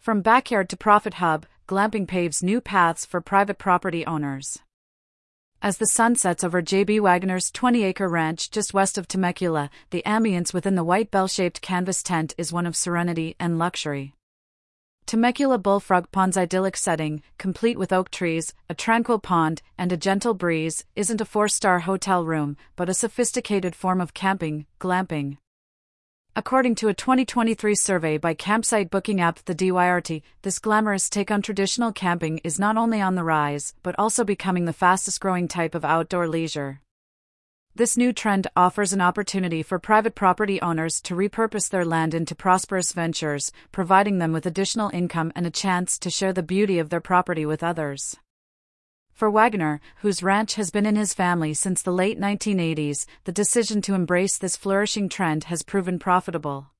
From backyard to profit hub, glamping paves new paths for private property owners. As the sun sets over J.B. Waggoner's 20 acre ranch just west of Temecula, the ambience within the white bell shaped canvas tent is one of serenity and luxury. Temecula Bullfrog Pond's idyllic setting, complete with oak trees, a tranquil pond, and a gentle breeze, isn't a four star hotel room, but a sophisticated form of camping, glamping. According to a 2023 survey by campsite booking app The DYRT, this glamorous take on traditional camping is not only on the rise, but also becoming the fastest growing type of outdoor leisure. This new trend offers an opportunity for private property owners to repurpose their land into prosperous ventures, providing them with additional income and a chance to share the beauty of their property with others. For Waggoner, whose ranch has been in his family since the late 1980s, the decision to embrace this flourishing trend has proven profitable.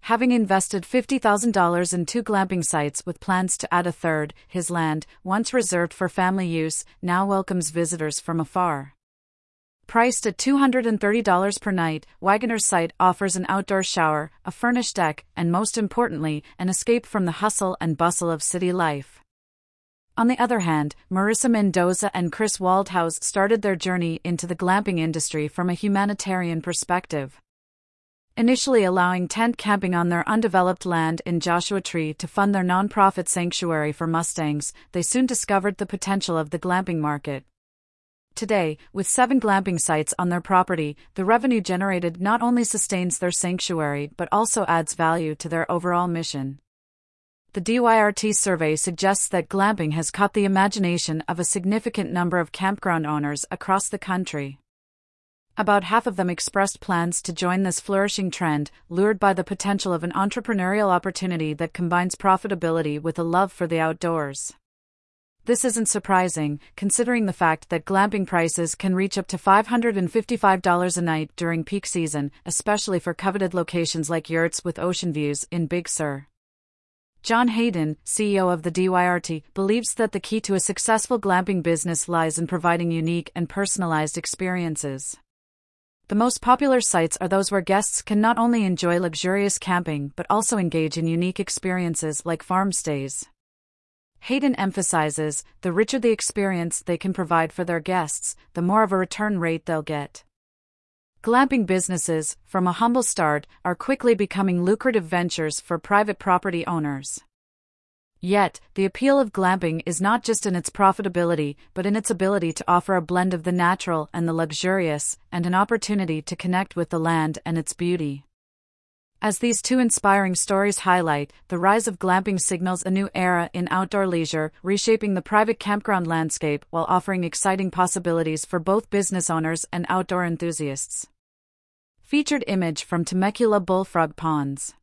Having invested $50,000 in two glamping sites with plans to add a third, his land, once reserved for family use, now welcomes visitors from afar. Priced at $230 per night, Waggoner's site offers an outdoor shower, a furnished deck, and most importantly, an escape from the hustle and bustle of city life. On the other hand, Marissa Mendoza and Chris Waldhaus started their journey into the glamping industry from a humanitarian perspective. Initially allowing tent camping on their undeveloped land in Joshua Tree to fund their nonprofit sanctuary for Mustangs, they soon discovered the potential of the glamping market. Today, with seven glamping sites on their property, the revenue generated not only sustains their sanctuary but also adds value to their overall mission. The DYRT survey suggests that glamping has caught the imagination of a significant number of campground owners across the country. About half of them expressed plans to join this flourishing trend, lured by the potential of an entrepreneurial opportunity that combines profitability with a love for the outdoors. This isn't surprising, considering the fact that glamping prices can reach up to $555 a night during peak season, especially for coveted locations like yurts with ocean views in Big Sur. John Hayden, CEO of the DYRT, believes that the key to a successful glamping business lies in providing unique and personalized experiences. The most popular sites are those where guests can not only enjoy luxurious camping but also engage in unique experiences like farm stays. Hayden emphasizes the richer the experience they can provide for their guests, the more of a return rate they'll get. Glamping businesses, from a humble start, are quickly becoming lucrative ventures for private property owners. Yet, the appeal of glamping is not just in its profitability, but in its ability to offer a blend of the natural and the luxurious, and an opportunity to connect with the land and its beauty. As these two inspiring stories highlight, the rise of glamping signals a new era in outdoor leisure, reshaping the private campground landscape while offering exciting possibilities for both business owners and outdoor enthusiasts. Featured image from Temecula Bullfrog Ponds